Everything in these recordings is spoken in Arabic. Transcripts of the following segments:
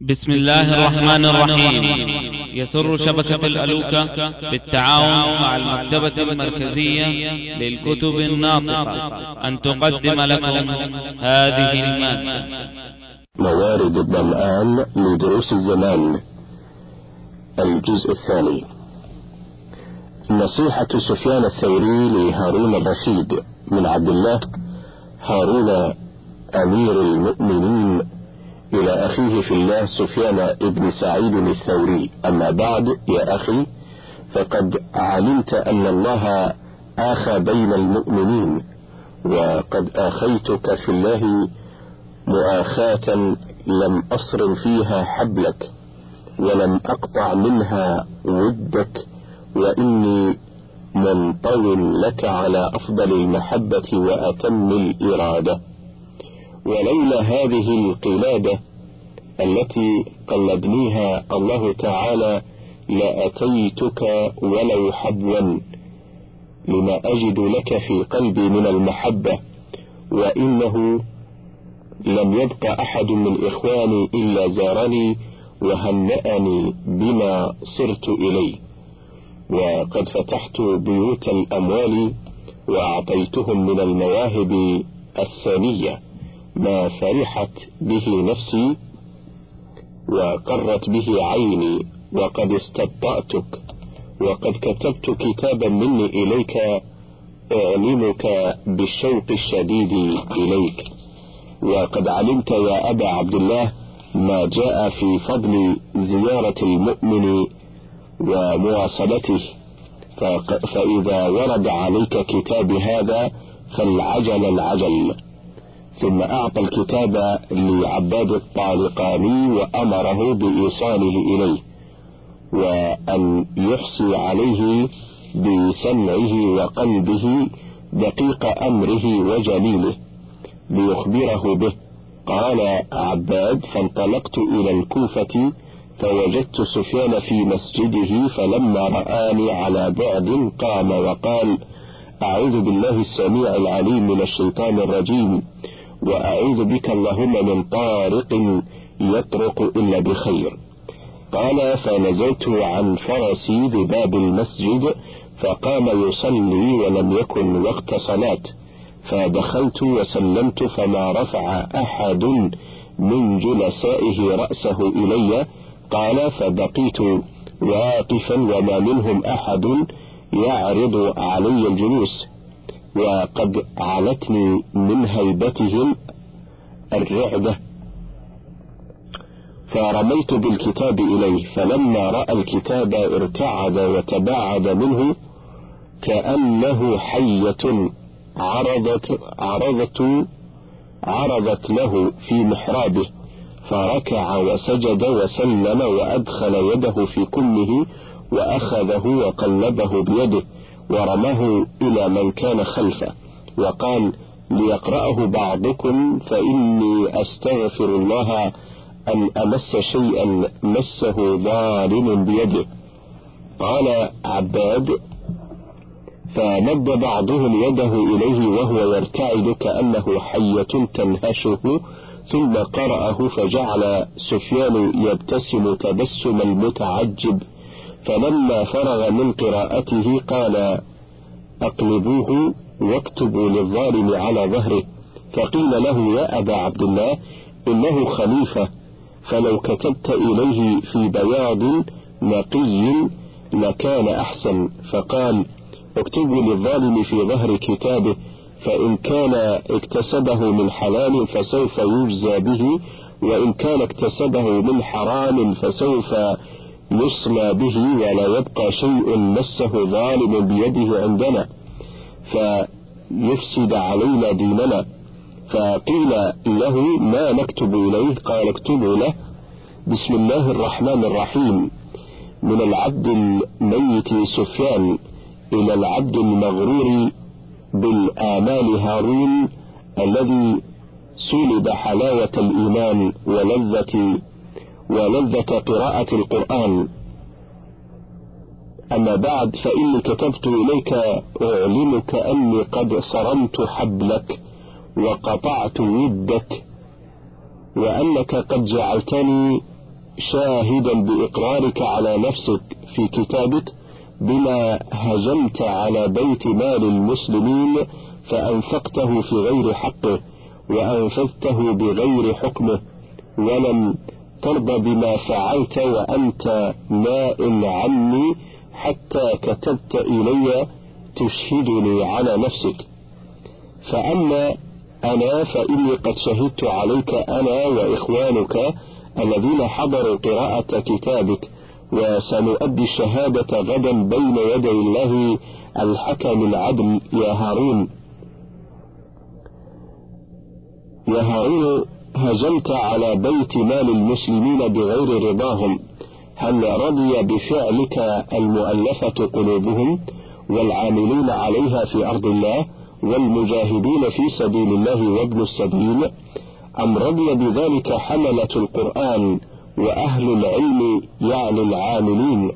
بسم الله الرحمن الرحيم. يسر شبكة الألوكة بالتعاون مع المكتبة المركزية للكتب الناطقة. أن تقدم لكم هذه المادة. موارد الظمآن لدروس الزمان. الجزء الثاني. نصيحة سفيان الثوري لهارون الرشيد من عبد الله هارون أمير المؤمنين إلى أخيه في الله سفيان ابن سعيد الثوري. أما بعد يا أخي فقد علمت أن الله آخى بين المؤمنين وقد آخيتك في الله مؤاخاة لم أصر فيها حبلك ولم أقطع منها ودك وإني منطو لك على أفضل المحبة وأتم الإرادة. ولولا هذه القلادة التي قلدنيها الله تعالى لأتيتك ولو حبوا لما أجد لك في قلبي من المحبة وإنه لم يبق أحد من إخواني إلا زارني وهنأني بما صرت إليه. وقد فتحت بيوت الأموال وأعطيتهم من المواهب الثانية ما فرحت به نفسي وقرت به عيني وقد استبطأتك وقد كتبت كتابا مني إليك أعلمك بالشوق الشديد إليك. وقد علمت يا أبا عبد الله ما جاء في فضل زيارة المؤمن ومواصلته. فإذا ورد عليك كتاب هذا فالعجل العجل. ثم أعطى الكتاب لعباد الطالقاني وأمره بإيصاله إليه وأن يحصي عليه بسمعه وقلبه دقيق أمره وجليله ليخبره به. قال عباد فانطلقت إلى الكوفة فوجدت سفيان في مسجده فلما رآني على بعد قام وقال أعوذ بالله السميع العليم من الشيطان الرجيم. وأعوذ بك اللهم من طارق يطرق إلا بخير. قال فنزلت عن فرسي بباب المسجد فقام يصلي ولم يكن وقت صلاة. فدخلت وسلمت فما رفع أحد من جلسائه رأسه إلي. قال فبقيت واقفا وما منهم أحد يعرض علي الجلوس. وقد علتني من هيبتهم الرعدة فرميت بالكتاب إليه فلما رأى الكتاب ارتعد وتباعد منه كأنه حية عرضت عرضت عرضت له في محرابه. فركع وسجد وسلم وأدخل يده في كله وأخذه وقلبه بيده. ورماه إلى من كان خلفه وقال ليقرأه بعضكم فإني أستغفر الله أن أمس شيئا مسه ظالم بيده. قال عباد فمد بعضهم يده إليه وهو يرتعد كأنه حية تنهشه ثم قرأه فجعل سفيان يبتسم تبسم المتعجب. فلما فرغ من قراءته قال أقلبوه واكتبوا للظالم على ظهره. فقيل له يا أبا عبد الله إنه خليفة فلو كتبت إليه في بياض نقي لكان أحسن. فقال اكتبوا للظالم في ظهر كتابه فإن كان اكتسبه من حلال فسوف يجزى به وإن كان اكتسبه من حرام فسوف يصلى به ولا يبقى شيء مسه ظالم بيده عندنا فيفسد علينا ديننا. فقيل له ما نكتب إليه؟ قال اكتبوا له. بسم الله الرحمن الرحيم. من العبد الميت سفيان إلى العبد المغرور بالآمال هارون الذي سلب حلاوة الإيمان ولذة ولذة قراءة القرآن. أما بعد فإني كتبت إليك أعلمك أني قد صرمت حبلك وقطعت ودك وأنك قد جعلتني شاهدا بإقرارك على نفسك في كتابك بما هجمت على بيت مال المسلمين فأنفقته في غير حقه وأنفذته بغير حكمه ولم ترضى بما فعلت وأنت نائم عني حتى كتبت إلي تشهدني على نفسك. فأما أنا فإني قد شهدت عليك أنا وإخوانك الذين حضروا قراءة كتابك وسنؤدي الشهادة غدا بين يدي الله الحكم العدل يا هارون. يا هارون هجمت على بيت مال المسلمين بغير رضاهم. هل رضي بفعلك المؤلفة قلوبهم والعاملين عليها في أرض الله والمجاهدين في سبيل الله وابن السبيل؟ أم رضي بذلك حملة القرآن وأهل العلم يعني العاملين؟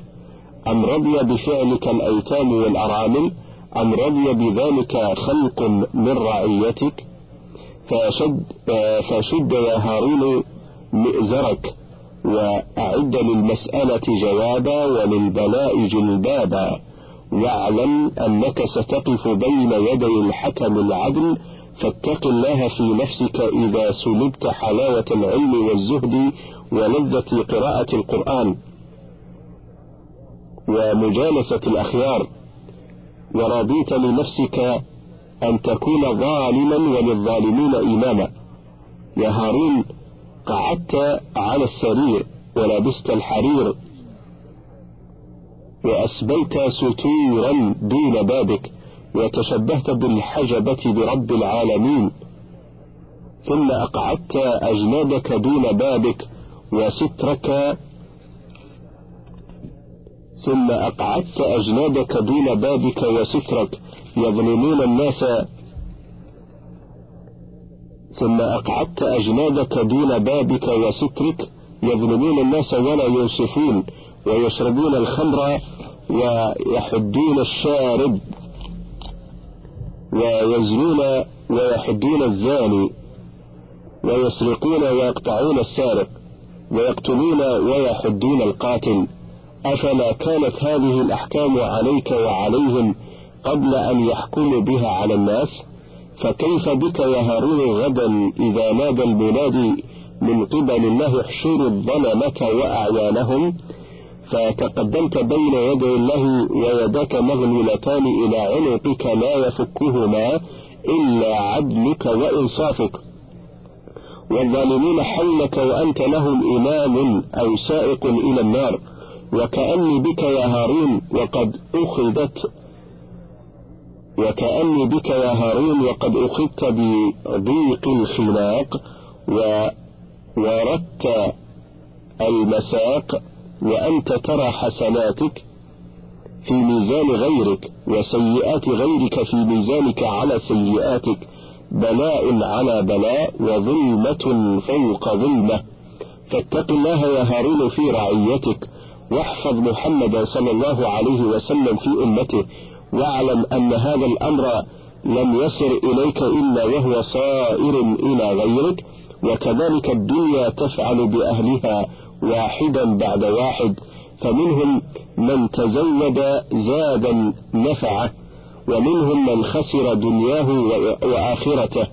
أم رضي بفعلك الأيتام والأرامل؟ أم رضي بذلك خلق من رعيتك؟ فشد, فشد يا هارون مئزرك وأعد للمسألة جوابا وللبلاء جلبابا واعلم أنك ستقف بين يدي الحكم العدل فاتق الله في نفسك إذا سلبت حلاوة العلم والزهد ولذة قراءة القرآن ومجالسة الأخيار. ورضيت لنفسك أن تكون ظالما وللظالمين إماما. يا هارون قعدت على السرير ولبست الحرير. وأسبيت ستورا دون بابك وتشبهت بالحجبة برب العالمين. ثم أقعدت أجنادك دون بابك وسترك. ثم أقعدت أجنادك دون بابك وسترك. يظلمون الناس. ثم أقعدت أجنادك دون بابك وسترك. يظلمون الناس ولا يوصفون. ويشربون الخمر ويحدون الشارب. ويزنون ويحدون الزاني. ويسرقون ويقطعون السارق. ويقتلون ويحدون القاتل. أفلا كانت هذه الأحكام عليك وعليهم؟ قبل أن يحكموا بها على الناس فكيف بك يا هارون غدا إذا نادى المنادي من قبل الله احشروا الظلمة وأعوانهم فتقدمت بين يدي الله ويداك مغلولتان إلى عنقك لا يفكهما إلا عدلك وإنصافك. والظالمون حولك وأنت لهم إمام أو سائق إلى النار وكأني بك يا هارون وقد أخذت وكأني بك يا هارون وقد أخذت بضيق الخلاق ووردت المساق وأنت ترى حسناتك في ميزان غيرك وسيئات غيرك في ميزانك على سيئاتك بلاء على بلاء وظلمة فوق ظلمة. فاتق الله يا هارون في رعيتك واحفظ محمدا صلى الله عليه وسلم في أمته. واعلم أن هذا الأمر لم يصل إليك إلا وهو صائر إلى غيرك وكذلك الدنيا تفعل بأهلها واحدا بعد واحد فمنهم من تزود زادا نفعه ومنهم من خسر دنياه وآخرته.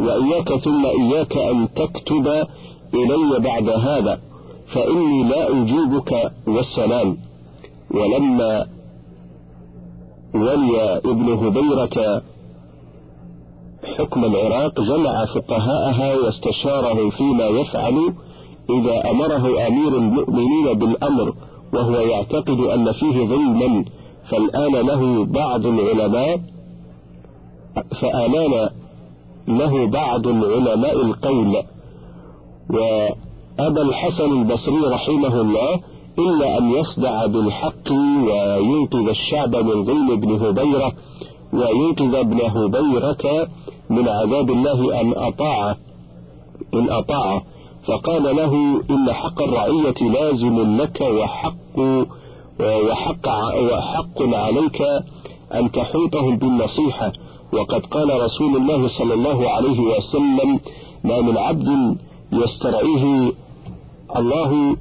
وإياك ثم إياك أن تكتب إلي بعد هذا فإني لا أجيبك والسلام. ولما ولي ابن هبيرة حكم العراق جمع فقهاءها واستشارهم فيما يفعل إذا أمره أمير المؤمنين بالأمر وهو يعتقد أن فيه ظلما فالآن له بعض العلماء فآلان له بعض العلماء القول. وأبى الحسن البصري رحمه الله إلا أن يصدع بالحق وينقذ الشعب من ظلم ابن هبيرة وينقذ ابن هبيرة من عذاب الله أن أطاعه إن أطاعه. فقال له إن حق الرعية لازم لك وحق وحق وحق عليك أن تحوطهم بالنصيحة. وقد قال رسول الله صلى الله عليه وسلم ما من عبد يسترعيه الله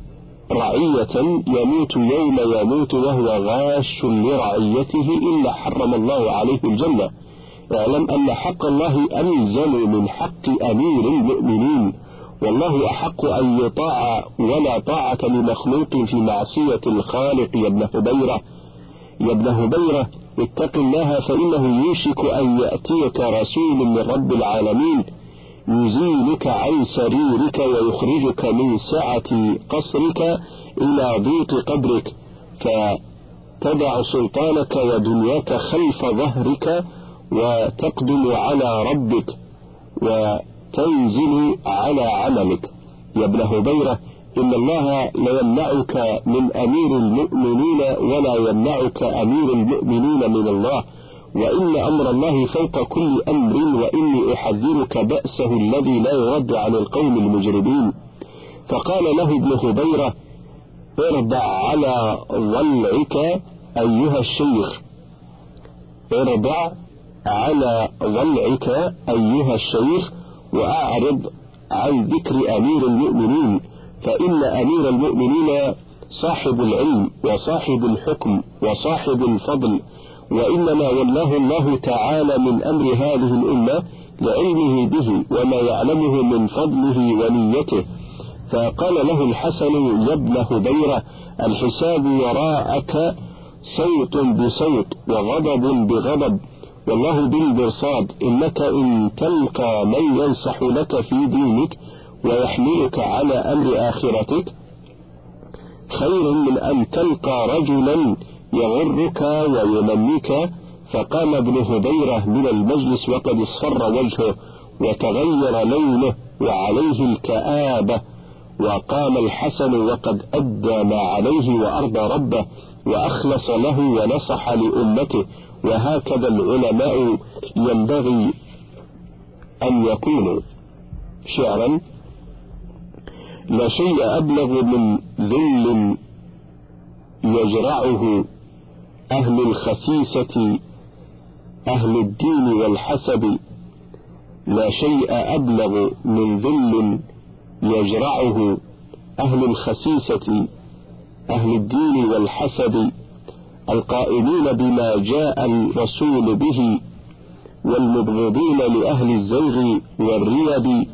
رعية يموت يوم يموت وهو غاش لرعيته إلا حرم الله عليه الجنة. اعلم أن حق الله ألزم من حق أمير المؤمنين. والله أحق أن يطاع ولا طاعة لمخلوق في معصية الخالق يا ابن هبيرة يا ابن هبيرة اتق الله فإنه يوشك أن يأتيك رسول من رب العالمين. يزيلك عن سريرك ويخرجك من سعة قصرك إلى ضيق قبرك فتدع سلطانك ودنياك خلف ظهرك وتقدم على ربك وتنزل على عملك. يا ابن هبيرة إن الله ليمنعك من أمير المؤمنين ولا يمنعك أمير المؤمنين من الله. وإن أمر الله فوق كل أمر وإني أحذرك بأسه الذي لا يرد عن القوم المجرمين. فقال له ابن هبيرة ارضع على ضلعك أيها الشيخ. ارضع على ضلعك أيها الشيخ وأعرض عن ذكر أمير المؤمنين فإن أمير المؤمنين صاحب العلم وصاحب الحكم وصاحب الفضل وإنما ولاه الله تعالى من أمر هذه الأمة لعلمه به وما يعلمه من فضله ونيته. فقال له الحسن يا ابن هبيرة الحساب وراءك صوت بصوت وغضب بغضب. والله بالمرصاد إنك إن تلقى من ينصح لك في دينك ويحملك على أمر آخرتك خير من أن تلقى رجلا يغرك ويمنيك فقام ابن هبيرة من المجلس وقد اصفر وجهه وتغير لونه وعليه الكآبة وقام الحسن وقد أدى ما عليه وأرضى ربه وأخلص له ونصح لأمته. وهكذا العلماء ينبغي أن يكونوا. شعرا لا شيء أبلغ من ذل يجرعه أهل الخسيسة أهل الدين والحسب لا شيء أبلغ من ذل يجرعه أهل الخسيسة أهل الدين والحسب القائلين بما جاء الرسول به والمبغضين لأهل الزيغ والريب.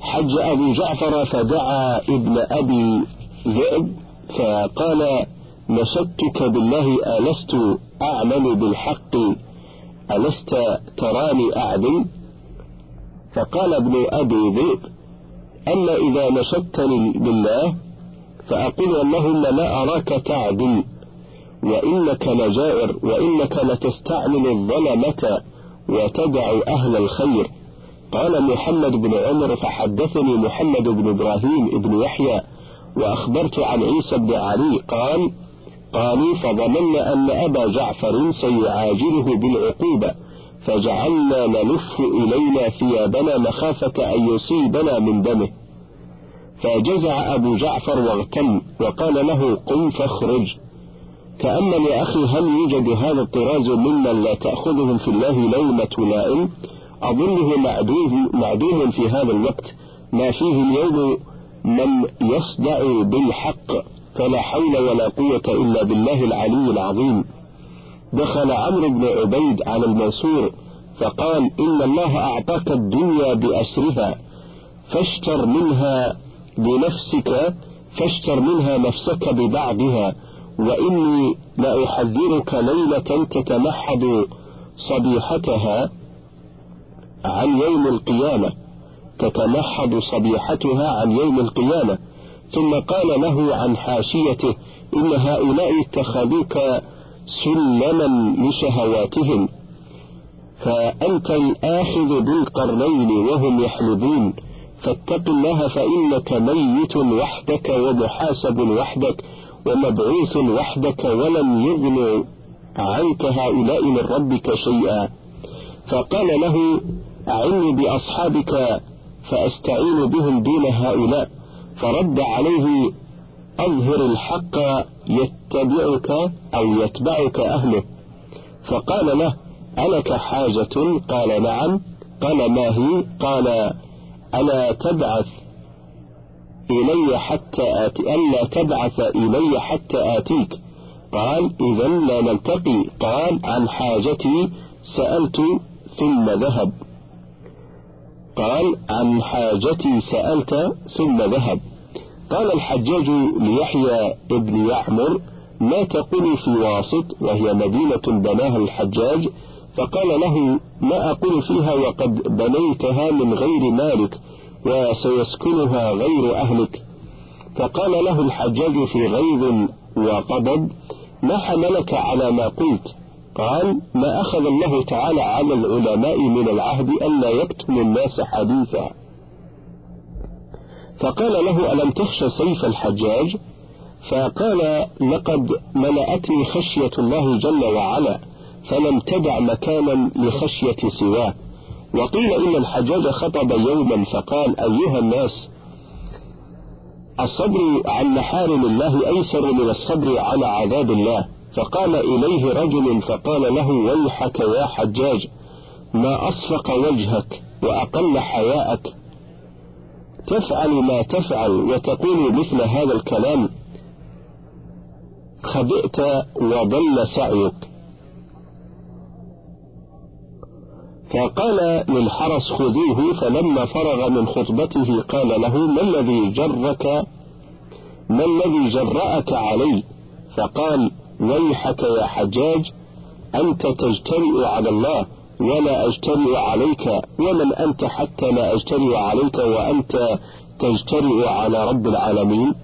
حج أبو جعفر فدعا ابن أبي ذئب فقال نشدتك بالله ألست أعمل بالحق؟ ألست تراني أعدل؟ فقال ابن أبي ذئب أما إذا نشدتني بالله فأقول اللهم لا أراك تعدل وإنك لجائر وإنك لتستعمل الظلمة وتدع أهل الخير. قال محمد بن عمر فحدثني محمد بن إبراهيم بن يحيى وأخبرت عن عيسى بن علي قال قالوا فظننا أن أبا جعفر سيعاجله بالعقوبة فجعلنا نلف إلينا ثيابنا مخافة أن يصيبنا من دمه. فجزع أبو جعفر واغتم وقال له قم فاخرج. يا أخي هل يوجد هذا الطراز ممن لا تأخذهم في الله لومة لائم؟ أظنه معدوم في هذا الوقت. ما فيه اليوم من يصدع بالحق. فلا حول ولا قوة إلا بالله العلي العظيم. دخل عمرو بن عبيد على المنصور فقال إن الله أعطاك الدنيا بأسرها فاشتر منها بنفسك فاشتر منها نفسك ببعضها وإني لأحذرك ليلة تتمحض صبيحتها عن يوم القيامة تتمحض صبيحتها عن يوم القيامة. ثم قال له عن حاشيته إن هؤلاء اتخذوك سلما لشهواتهم فأنت الآخذ بالقرنين وهم يحلبون فاتق الله فإنك ميت وحدك ومحاسب وحدك ومبعوث وحدك ولم يغن عنك هؤلاء من ربك شيئا. فقال له أعني بأصحابك فأستعين بهم دون هؤلاء. فرد عليه أظهر الحق يتبعك أو يتبعك أهله. فقال له ألك حاجة؟ قال نعم. قال ما هي؟ قال ألا تبعث إلي حتى آتي ألا تبعث إلي حتى آتيك. قال إذا لا نلتقي. قال عن حاجتي سألت ثم ذهب. قال عن حاجتي سألت ثم ذهب. قال الحجاج ليحيى ابن يعمر ما تقول في واسط وهي مدينة بناها الحجاج؟ فقال له ما أقول فيها وقد بنيتها من غير مالك وسيسكنها غير أهلك. فقال له الحجاج في غيظ وقضب ما حملك على ما قلت؟ قال ما أخذ الله تعالى على العلماء من العهد ألا يكتم الناس حديثا. فقال له ألم تخش سيف الحجاج؟ فقال لقد ملأتني خشية الله جل وعلا فلم تدع مكانا لخشية سواه. وقيل إن الحجاج خطب يوما فقال أيها الناس الصبر عن محارم الله أيسر من الصبر على عذاب الله. فقال إليه رجل فقال له ويحك يا حجاج ما أصفق وجهك وأقل حياءك تفعل ما تفعل وتقول مثل هذا الكلام خبئت وضل سعيك. فقال للحرس خذوه فلما فرغ من خطبته قال له ما الذي جرك؟ ما الذي جرأك علي؟ فقال ويحك يا حجاج أنت تجترئ على الله. ولا أجترئ عليك ومن أنت حتى لا أجترئ عليك وأنت تجترئ على رب العالمين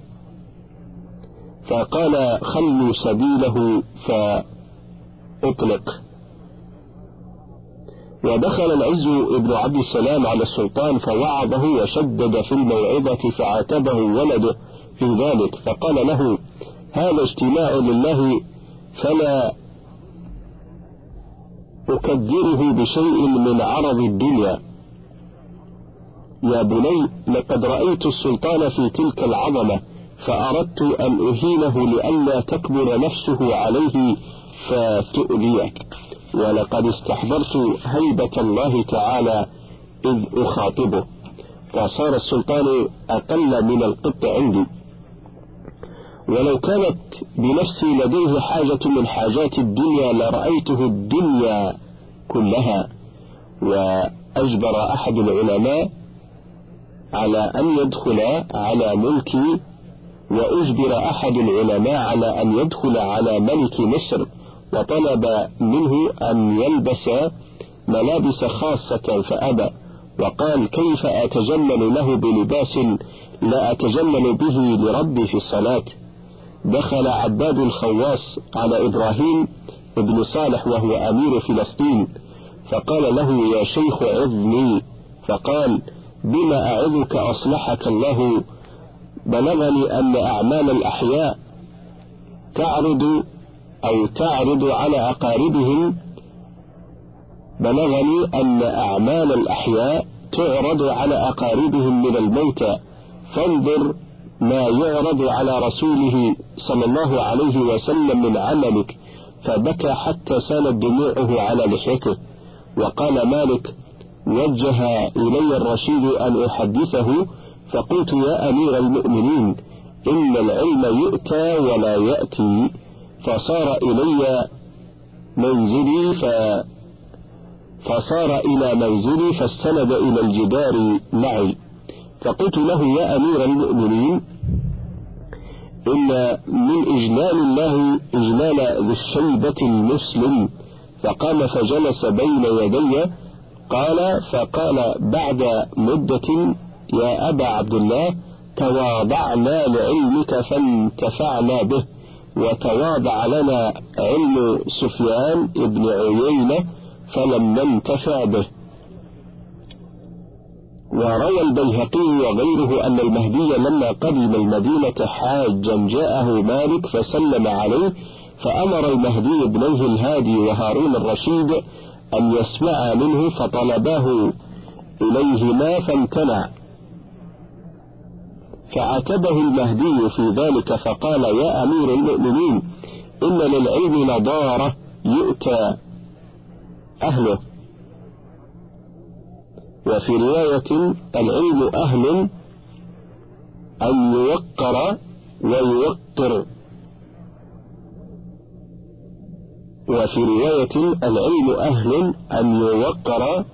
فقال خلوا سبيله فأطلق ودخل العز ابن عبد السلام على السلطان فوعظه وشدد في الموعظة فعاتبه ولده في ذلك فقال له هذا اجتماع لله فلا أكدره بشيء من عرض الدنيا. يا بني لقد رأيت السلطان في تلك العظمة فأردت أن أهينه لئلا تكبر نفسه عليه فتؤذيه ولقد استحضرت هيبة الله تعالى إذ أخاطبه. فصار السلطان أقل من القط عندي. ولو كانت بنفسي لديه حاجة من حاجات الدنيا لرأيته الدنيا كلها وأجبر أحد العلماء على أن يدخل على ملكي وأجبر أحد العلماء على أن يدخل على ملك مصر وطلب منه أن يلبس ملابس خاصة فأبى وقال كيف أتجمل له بلباس لا أتجمل به لربي في الصلاة؟ دخل عباد الخواص على إبراهيم ابن صالح وهو أمير فلسطين فقال له يا شيخ عظني فقال بما أعظك أصلحك الله بلغني أن أعمال الأحياء تعرض أو تعرض على أقاربهم بلغني أن أعمال الأحياء تعرض على أقاربهم من الموتى فانظر ما يعرض على رسوله صلى الله عليه وسلم من عملك فبكى حتى سالت دموعه على لحيته. وقال مالك وجه إلي الرشيد أن أحدثه فقلت يا أمير المؤمنين إن العلم يؤتى ولا يأتي فصار إلي منزلي ف فصار إلى منزلي فاستند إلى الجدار معي. فقلت له يا أمير المؤمنين إن من إجلال الله إجلال ذي الشيبة المسلم فقام فجلس بين يدي قال فقال بعد مدة يا أبا عبد الله تواضعنا لعلمك فانتفعنا به وتواضع لنا علم سفيان بن عيينة فلم ننتفع به. وروى البيهقي وغيره أن المهدي لما قدم المدينة حاجا جاءه مالك فسلم عليه فأمر المهدي ابنيه الهادي وهارون الرشيد أن يسمع منه فطلباه إليهما فامتنع. فعاتبه المهدي في ذلك فقال يا أمير المؤمنين إن للعلم نضارة يؤتى أهله. وفي رواية العلم أهل أن يوقر ويوقر. وفي رواية العلم أهل أن يوقر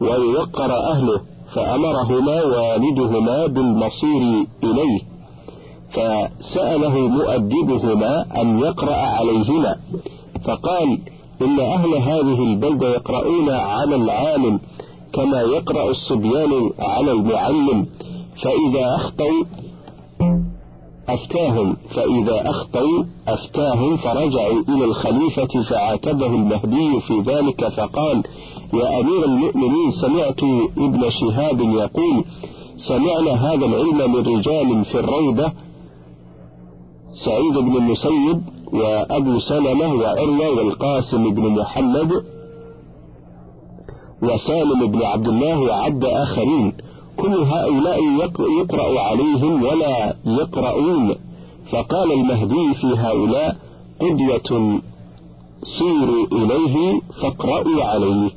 ويوقر أهله فأمرهما والدهما بالمصير إليه فسأله مؤدبهما أن يقرأ عليهما فقال إن أهل هذه البلدة يقرؤون على العالم كما يقرأ الصبيان على المعلم فإذا أخطوا أفتاهم فإذا أخطوا أفتاهم فرجعوا إلى الخليفة فعاتبه المهدي في ذلك فقال يا أمير المؤمنين سمعت ابن شهاب يقول سمعنا هذا العلم من رجال في الروضة سعيد بن المسيب وأبو سلمة وعروة والقاسم بن محمد وسالم بن عبد الله وعد آخرين. كل هؤلاء يقرأ عليهم ولا يقرؤون. فقال المهدي في هؤلاء قدوة سيروا إليه فاقرأوا عليه.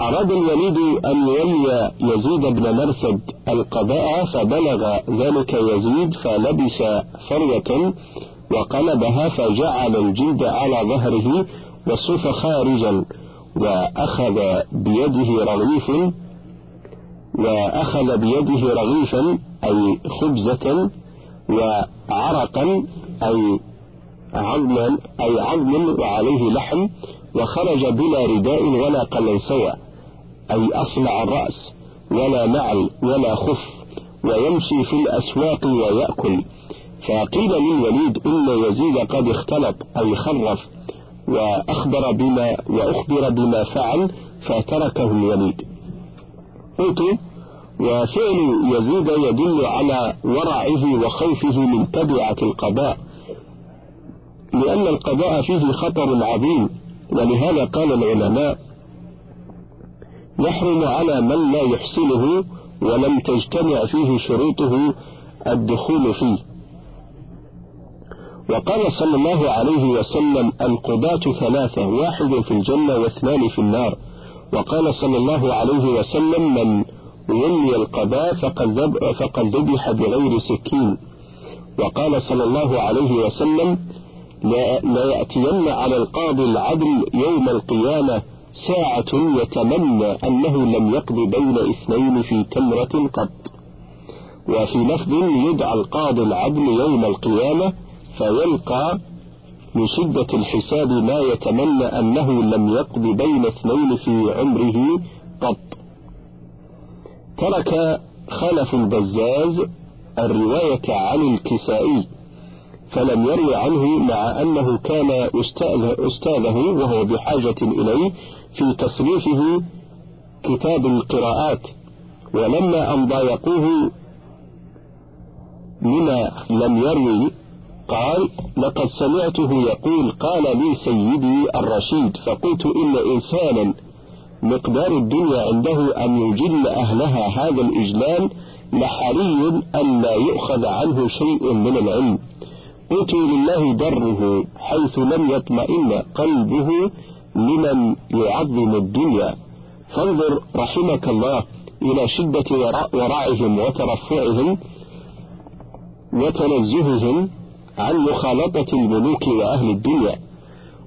أراد الوليد أن يولي يزيد بن مرثد القضاء فبلغ ذلك يزيد فلبس فروة وقلبها فجعل الجلد على ظهره والصوف خارجا وأخذ بيده رغيف وأخذ بيده رغيفا أي خبزة وعرقا أي عظما أي عظم وعليه لحم وخرج بلا رداء ولا قلنسوة أي أصلع الرأس ولا نعل ولا خف ويمشي في الأسواق ويأكل. فقيل للوليد إن يزيد قد اختلط أي خرف. وأخبر بما وأخبر بما فعل فتركه الوليد. قلت وفعل يزيد يدل على ورعه وخوفه من تبعة القضاء لأن القضاء فيه خطر عظيم ولهذا قال العلماء يحرم على من لا يحسنه ولم تجتمع فيه شروطه الدخول فيه. وقال صلى الله عليه وسلم القضاة ثلاثة واحد في الجنة واثنان في النار. وقال صلى الله عليه وسلم من ولي القضاء فقد ذبح بغير سكين. وقال صلى الله عليه وسلم لا يأتين على القاضي العدل يوم القيامة ساعة يتمنى أنه لم يقض بين اثنين في تمرة قط. وفي لفظ يدعى القاضي العدل يوم القيامة فيلقى من شدة الحساب ما يتمنى أنه لم يقض بين اثنين في عمره قط. ترك خلف البزاز الرواية عن الكسائي فلم يروي عنه مع أنه كان أستاذه وهو بحاجة إليه في تصنيفه كتاب القراءات. ولما أن ضايقوه لما لم يروي قال لقد سمعته يقول قال لي سيدي الرشيد فقلت إن إنسانا مقدار الدنيا عنده أن يجل أهلها هذا الإجلال لحري أن لا يؤخذ عنه شيء من العلم. قلت لله دره حيث لم يطمئن قلبه لمن يعظم الدنيا. فانظر رحمك الله إلى شدة ورعهم وترفعهم وتنزههم عن مخالطة الملوك وأهل الدنيا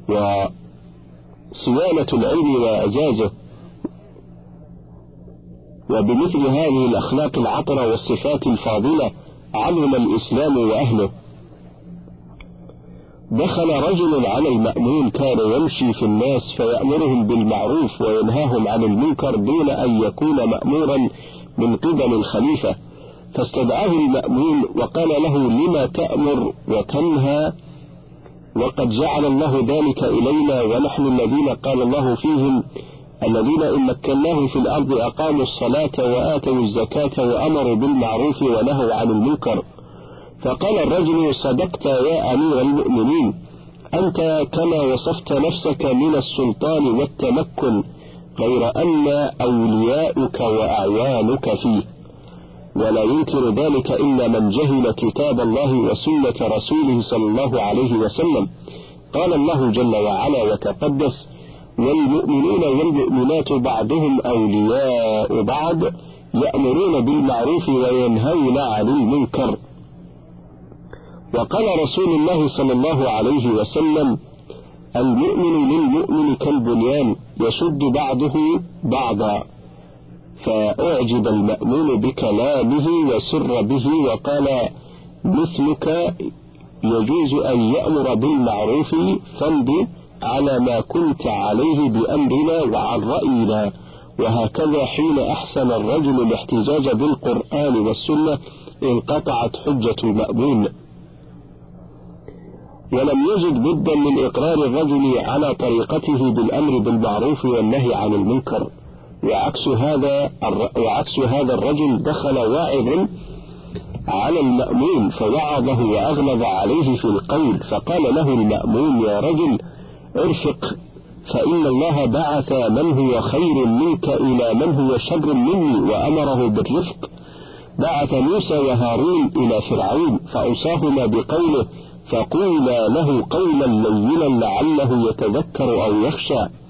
وصيانة العلم وأعزازه وبمثل هذه الأخلاق العطرة والصفات الفاضلة علم الإسلام وأهله. دخل رجل على المأمون كان يمشي في الناس فيأمرهم بالمعروف وينهاهم عن المنكر دون أن يكون مأمورا من قبل الخليفة. فاستدعاه المأمون وقال له لما تأمر وتنهى وقد جعل الله ذلك إلينا ونحن الذين قال الله فيهم الذين إن مكناهم في الأرض أقاموا الصلاة وآتوا الزكاة وأمروا بالمعروف ونهوا عن المنكر. فقال الرجل صدقت يا أمير المؤمنين أنت كما وصفت نفسك من السلطان والتمكن غير أن أولياؤك وأعوانك فيه. ولا ينكر ذلك إلا من جهل كتاب الله وسنة رسوله صلى الله عليه وسلم. قال الله جل وعلا وتقدس والمؤمنون والمؤمنات بعضهم أولياء بعض يأمرون بالمعروف وينهون عن المنكر. وقال رسول الله صلى الله عليه وسلم المؤمن للمؤمن كالبنيان يشد بعضه بعضا. فأعجب المأمون بكلامه وسر به وقال مثلك يجوز أن يأمر بالمعروف فامض على ما كنت عليه بأمرنا وعن رأينا. وهكذا حين أحسن الرجل الاحتجاج بالقرآن والسنة انقطعت حجة المأمون. ولم يجد بدا من إقرار الرجل على طريقته بالأمر بالمعروف والنهي عن المنكر. وعكس هذا وعكس هذا الرجل دخل واعظ على المأمون فوعظه وأغلظ عليه في القول فقال له المأمون يا رجل ارفق فإن الله بعث من هو خير منك إلى من هو شر مني وأمره بالرفق. بعث موسى وهارون إلى فرعون فأوصاهما بقوله فقولا له قولا لينا لعله يتذكر أو يخشى.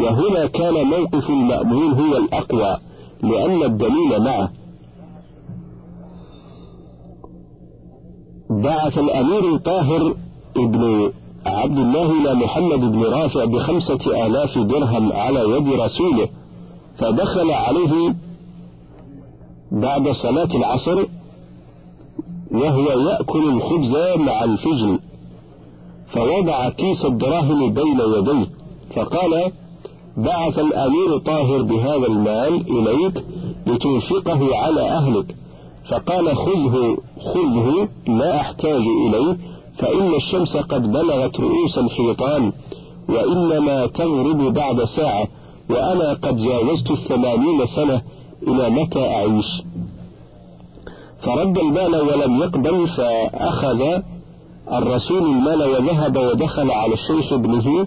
وهنا كان موقف المأمون هو الأقوى لأن الدليل معه. بعث الأمير طاهر ابن عبد الله إلى محمد بن رافع بخمسة آلاف درهم على يد رسوله فدخل عليه بعد صلاة العصر وهو يأكل الخبز مع الفجل فوضع كيس الدراهم بين يديه فقال بعث الأمير طاهر بهذا المال إليك لتنفقه على أهلك. فقال خذه خذه لا أحتاج إليه فإن الشمس قد بلغت رؤوس الحيطان وإنما تغرب بعد ساعة وأنا قد جاوزت الثمانين سنة إلى متى أعيش؟ فرد المال ولم يقبل فأخذ الرسول المال وذهب ودخل على الشيخ ابنه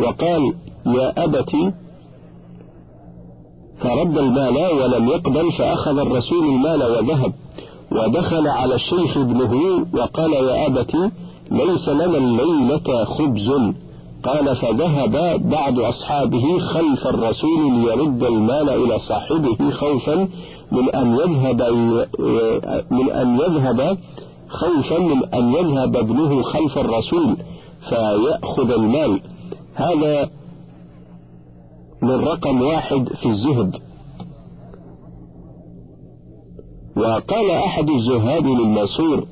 وقال يا أبت فرد المال ولم يقبل فأخذ الرسول المال وذهب ودخل على الشيخ ابنه وقال يا أبت ليس لنا الليلة خبز. قال فذهب بعض أصحابه خلف الرسول ليرد المال إلى صاحبه خوفا من أن يذهب من أن يذهب خوفا من أن يذهب ابنه خلف الرسول فيأخذ المال. هذا من رقم واحد في الزهد. وقال أحد الزهاد للماسور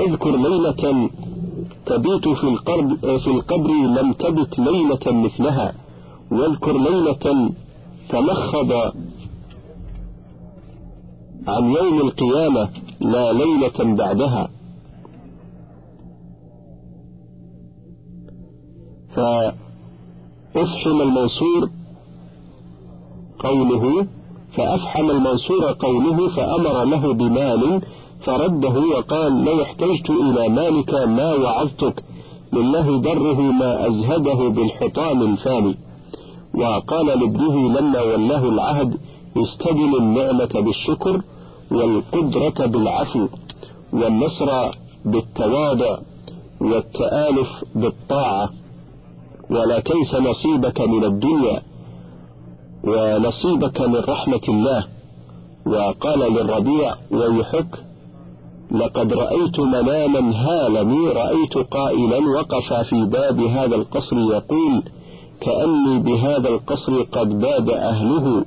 اذكر ليلة تبيت في القبر, في القبر لم تبت ليلة مثلها واذكر ليلة تمخض عن يوم القيامة لا ليلة بعدها. فأفحم المنصور قوله فأفحم المنصور قوله فأمر له بمال فرده وقال لو احتجت إلى مالك ما وعظتك لله دره ما أزهده بالحطام الفاني. وقال لابنه لما ولاه العهد استدل النعمة بالشكر والقدرة بالعفو والنصر بالتواضع والتآلف بالطاعة. ولا تنس نصيبك من الدنيا. ونصيبك من رحمة الله. وقال للربيع ويحك لقد رأيت مناما هالني رأيت قائلا وقف في باب هذا القصر يقول كأني بهذا القصر قد باد أهله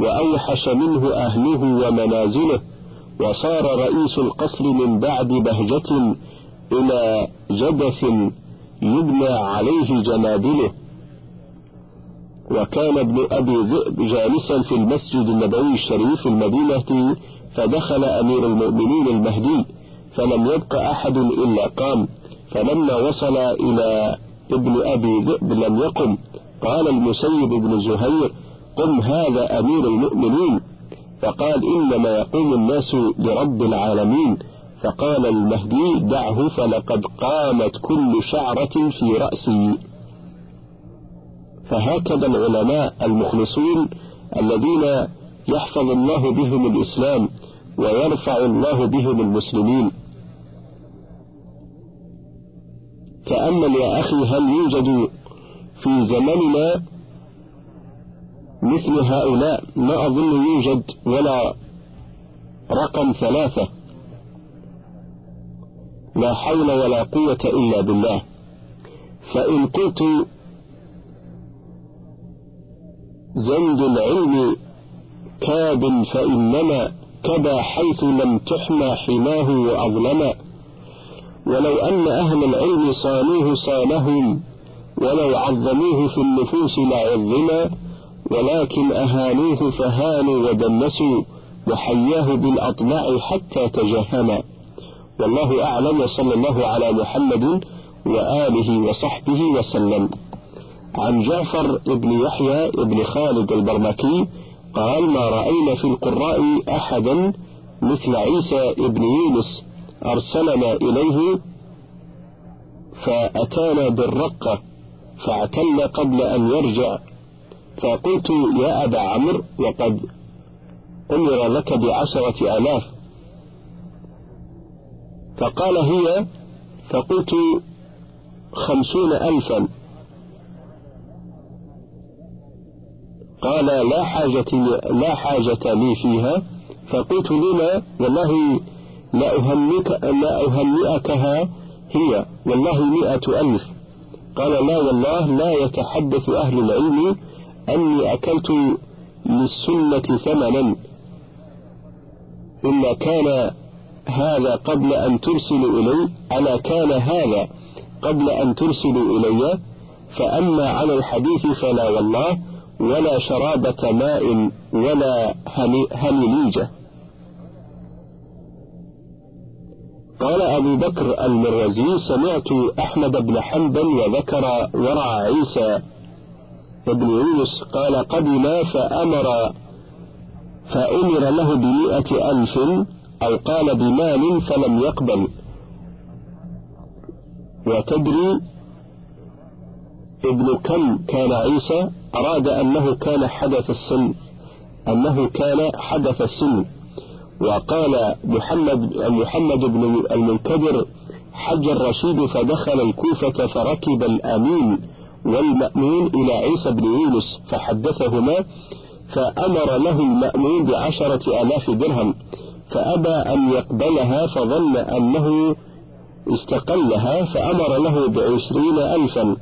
وأوحش منه أهله ومنازله. وصار رئيس القصر من بعد بهجة إلى جدث يبنى عليه جنابله. وكان ابن أبي ذئب جالسا في المسجد النبوي الشريف في المدينة فدخل أمير المؤمنين المهدي فلم يبق أحد إلا قام. فلما وصل إلى ابن أبي ذئب لم يقم. قال المسيب بن زهير قم هذا أمير المؤمنين. فقال إنما يقوم الناس لرب العالمين. فقال المهدي دعه فلقد قامت كل شعرة في رأسي. فهكذا العلماء المخلصون الذين يحفظ الله بهم الإسلام ويرفع الله بهم المسلمين. تأمل يا أخي هل يوجد في زمننا مثل هؤلاء؟ ما أظن يوجد ولا رقم ثلاثة. لا حول ولا قوة إلا بالله. فإن قلت زند العلم كاب فإنما كبا حيث لم تحمى حماه وأظلما. ولو أن أهل العلم صانوه صانهم ولو عظموه في النفوس لعظما ولكن أهانوه فهانوا ودنسوا وحياه بالأطلاع حتى تجهما. والله أعلم وصلى الله على محمد وآله وصحبه وسلم. عن جعفر بن يحيى بن خالد البرمكي قال ما رأينا في القراء أحدا مثل عيسى بن يونس أرسلنا إليه فأتانا بالرقة فاعتل قبل أن يرجع فقلت يا أبا عمرو وقد أمر لك بعشرة آلاف. فقال هي فقلت خمسون ألفا. قال لا حاجة لا حاجة لي فيها. فقلت لما؟ والله لا أهنئك لا أهنئكها هي. والله مئة ألف. قال لا والله لا يتحدث أهل العلم أني أكلت للسنة ثمنا. إلا كان هذا قبل أن ترسلوا إلي ألا كان هذا قبل أن ترسلوا إلي. فأما على الحديث فلا والله. ولا شرابة ماء ولا هنيجة قال أبو بكر المروزي سمعت أحمد بن حنبل وذكر ورع عيسى بن يونس قال قدم فأمر فأمر له بمئة ألف أو قال بمال فلم يقبل. وتدري ابن كم كان عيسى؟ أراد أنه كان حدث السن أنه كان حدث السن. وقال محمد محمد بن المنكدر حج الرشيد فدخل الكوفة فركب الأمين والمأمون إلى عيسى بن يونس فحدثهما فأمر له المأمون بعشرة آلاف درهم فأبى أن يقبلها فظن أنه استقلها فأمر له بعشرين ألفا.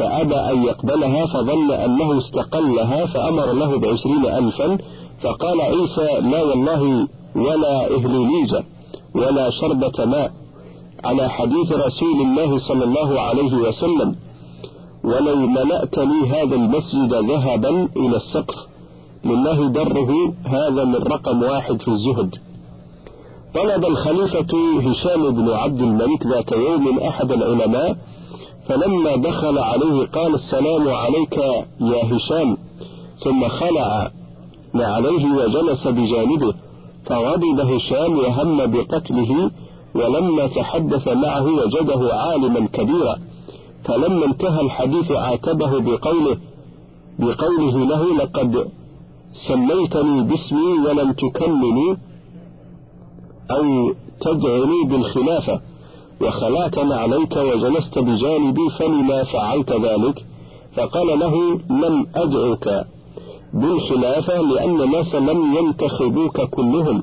فأبى أن يقبلها فظن أنه استقلها فأمر له بعشرين ألفا فقال عيسى لا والله ولا إهليليجة ولا شربة ماء على حديث رسول الله صلى الله عليه وسلم ولو ملأت لي هذا المسجد ذهبا إلى السقف لله دره هذا من رقم واحد في الزهد. طلب الخليفة هشام بن عبد الملك ذات يوم أحد العلماء فلما دخل عليه قال السلام عليك يا هشام ثم خلع عليه وجلس بجانبه فغضب هشام وهم بقتله ولما تحدث معه وجده عالما كبيرا. فلما انتهى الحديث عاتبه بقوله بقوله له لقد سميتني باسمي ولم تكلمني أو تدعني بالخلافة. وخلعت عليك وجلست بجانبي فلما فعلت ذلك فقال له لم أدعك بالخلافة لأن الناس لم ينتخبوك كلهم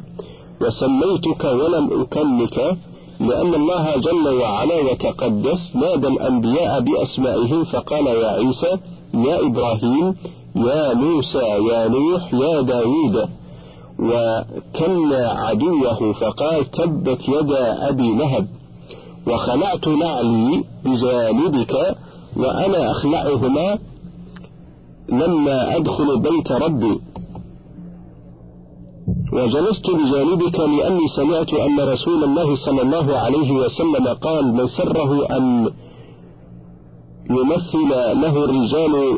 وسميتك ولم أكلك لأن الله جل وعلا وتقدس نادى الأنبياء بأسمائهم فقال يا عيسى يا إبراهيم يا موسى يا نوح يا داود وكلى عدوه فقال تبت يدا أبي لهب. وخلعت نعلي بجانبك وأنا أخلعهما لما أدخل بيت ربي. وجلست بجانبك لأني سمعت أن رسول الله صلى الله عليه وسلم قال من سره أن يمثل له الرجال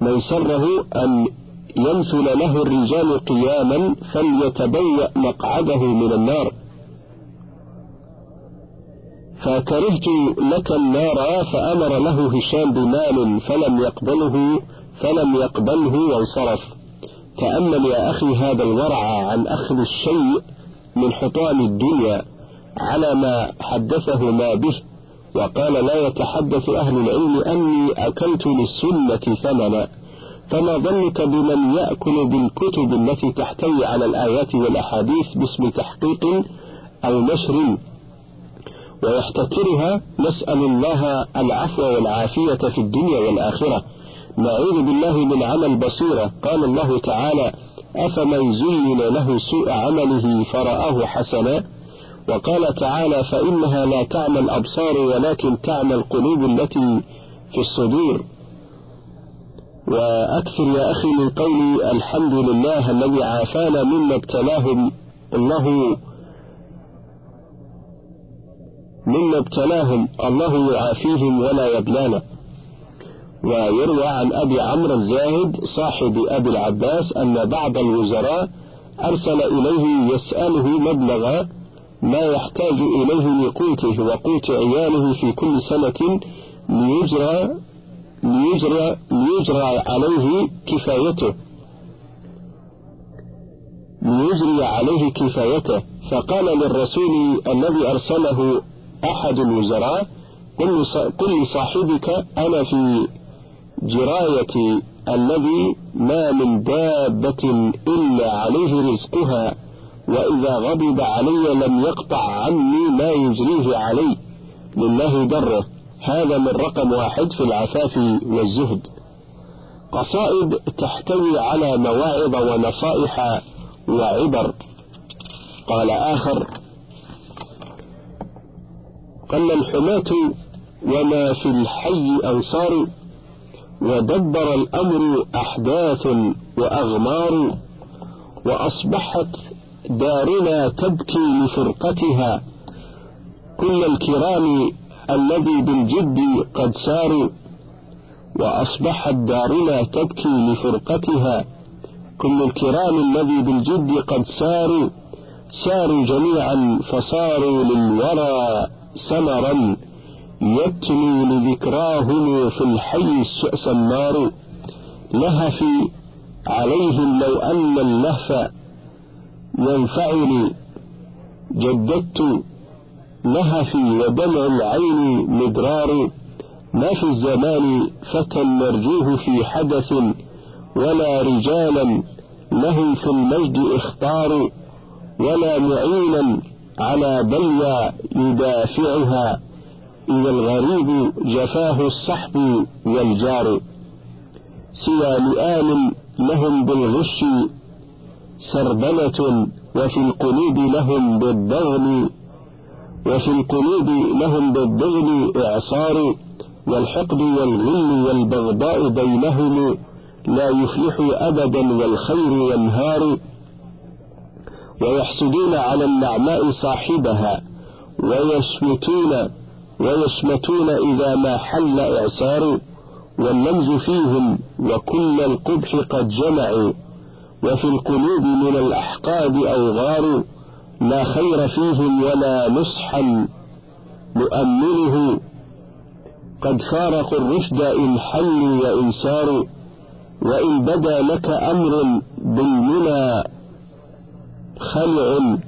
من سره أن يمثل له الرجال قياما فليتبوأ مقعده من النار. فكرهت لك النار فأمر له هشام بمال فلم يقبله فلم يقبله وانصرف. تأمل يا أخي هذا الورع عن أخذ الشيء من حطام الدنيا على ما حدثه ما به. وقال لا يتحدث أهل العلم أني أكلت للسنة ثمنا فما ظنك بمن يأكل بالكتب التي تحتوي على الآيات والأحاديث باسم تحقيق أو نشر ويحتكرها نسأل الله العفو والعافية في الدنيا والآخرة. نعوذ بالله من عمل بصيرة. قال الله تعالى أفمن زين له سوء عمله فرآه حسنا؟ وقال تعالى فإنها لا تعمى الأبصار ولكن تعمى القلوب التي في الصدور. وأكثر يا أخي من قول الحمد لله الذي عافانا مما ابتلاهم. الله مما ابتلاهم الله يعافيهم ولا يبلانا. ويروى عن أبي عمرو الزاهد صاحب أبي العباس أن بعض الوزراء أرسل إليه يسأله مبلغ ما يحتاج إليه لقوته وقوت عياله في كل سنة ليجرى ليجرى, ليجرى عليه كفايته. ليجري عليه كفايته. فقال للرسول الذي أرسله أحد الوزراء قل لصاحبك أنا في جراية الذي ما من دابة إلا عليه رزقها وإذا غضب علي لم يقطع عني ما يجريه علي. لله دره هذا من رقم واحد في العفاف والزهد. قصائد تحتوي على مواعظ ونصائح وعبر. قال آخر قل الحماة وما في الحي أنصار ودبر الأمر أحداث وأغمار وأصبحت دارنا تبكي لفرقتها كل الكرام الذي بالجد قد ساروا وأصبحت دارنا تبكي لفرقتها كل الكرام الذي بالجد قد ساروا ساروا جميعا فصاروا للورى سمرا يتلو لذكراهم في الحي سمار لهفي عليهم لو أن اللهف ينفعني. جددت لهفي ودمع العين مدرار. ما في الزمان فتى نرجوه في حدث ولا رجالا. لهم في المجد اختار ولا معينا. على بلوى يدافعها إذا الغريب جفاه الصحب والجار. سوى لآل لهم بالغش سربلة وفي القلوب لهم بالضغن وفي القلوب لهم بالضغن إعصار والحقد والغل والبغضاء بينهم لا يفلح أبدا والخير ينهار. ويحسدون على النعماء صاحبها ويشمتون ويشمتون إذا ما حل إعسار واللمز فيهم وكل القبح قد جمعوا وفي القلوب من الأحقاد أوغار لا خير فيهم ولا نصحا نؤمنه قد فارقوا الرشد إن حلوا وإن ساروا وإن بدا لك أمر بالمنى خلع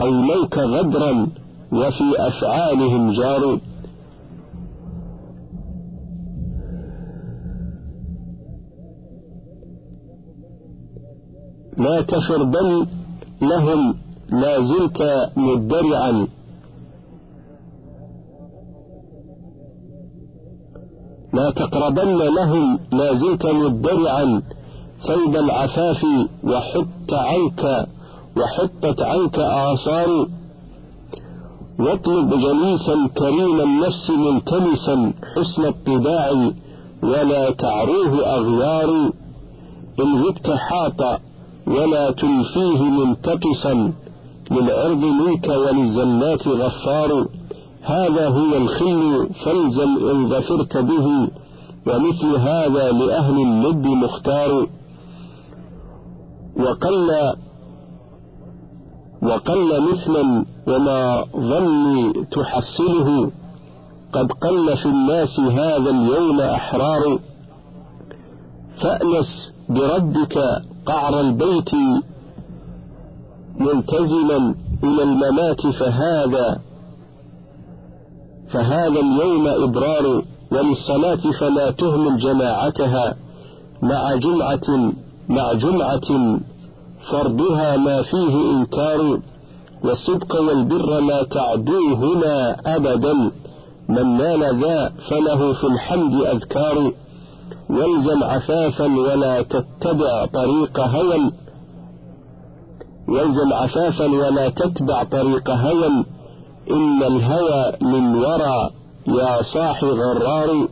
أولوك غدرا وفي أفعالهم جار. لا تفربن لهم لا زلت مدرعا. لا تقربن لهم لا زلت مدرعا. ثوب العفاف وحط عنك وحطت عنك آثار واطلب جليسا كريم النفس ملتمسا حسن الطباع ولا تعروه أغيار إن غبت حاط ولا تلفيه منتقصا للعرض منك وللزلات غفار هذا هو الخل فالزم إن ظفرت به ومثل هذا لأهل اللب مختار وقل وقل مثلا وما ظني تحصله قد قل في الناس هذا اليوم أحرار. فأنس بربك قعر البيت ملتزما إلى الممات فهذا فهذا اليوم إبرار وللصلاة فلا تهمل جماعتها مع جمعة مع جمعة فرضها ما فيه إنكار والصدق والبر لا تعدوهما أبدا. من نال ذا فله في الحمد أذكار. والزم عفافا ولا تتبع طريق هوى. والزم عفافا ولا تتبع طريق هوى. إن الهوى من ورى يا صاح غرار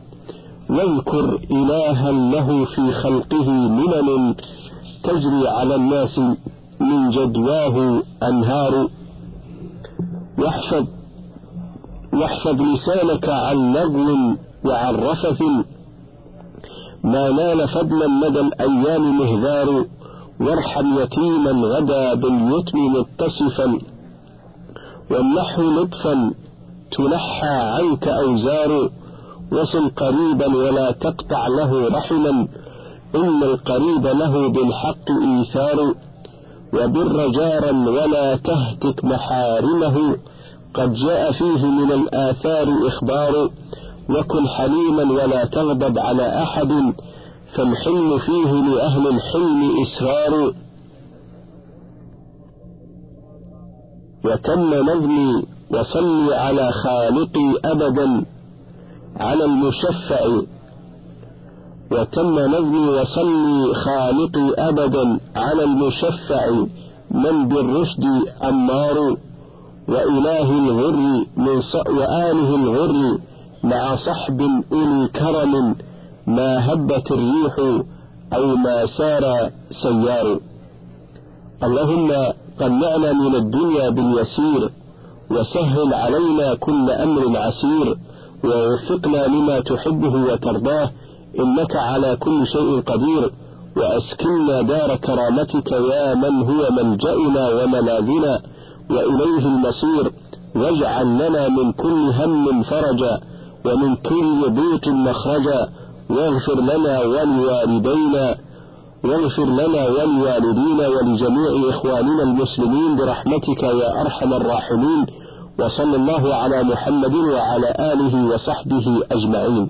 واذكر إلها له في خلقه منن تجري على الناس من جدواه أنهار. واحفظ واحفظ لسانك عن لغو وعن رفث. ما نال فضلا مدى الأيام مهذار. وارحم يتيما غدا باليتم متصفا. والنحو لطفا تنحى عنك أوزار. وصل قريبا ولا تقطع له رحما. إن القريب له بالحق إيثار وبر جارا ولا تهتك محارمه قد جاء فيه من الآثار إخبار وكن حليما ولا تغضب على أحد فالحلم فيه لأهل الحلم إسرار. وتم نظمي وصلي على خالقي أبدا على المشفع وتم نظمي وصلي خالقي أبدا على المشفع من بالرشد أمار وإله الغر من وآله الغر مع صحب أولي كرم ما هبت الريح أو ما سار سيار. اللهم قنعنا من الدنيا باليسير وسهل علينا كل أمر عسير ووفقنا لما تحبه وترضاه إنك على كل شيء قدير وأسكننا دار كرامتك يا من هو ملجأنا وملاذنا وإليه المصير واجعل لنا من كل هم فرجا ومن كل ضيق مخرجا واغفر لنا ولوالدينا واغفر لنا ولوالدينا ولجميع إخواننا المسلمين برحمتك يا أرحم الراحمين وصلى الله على محمد وعلى آله وصحبه أجمعين.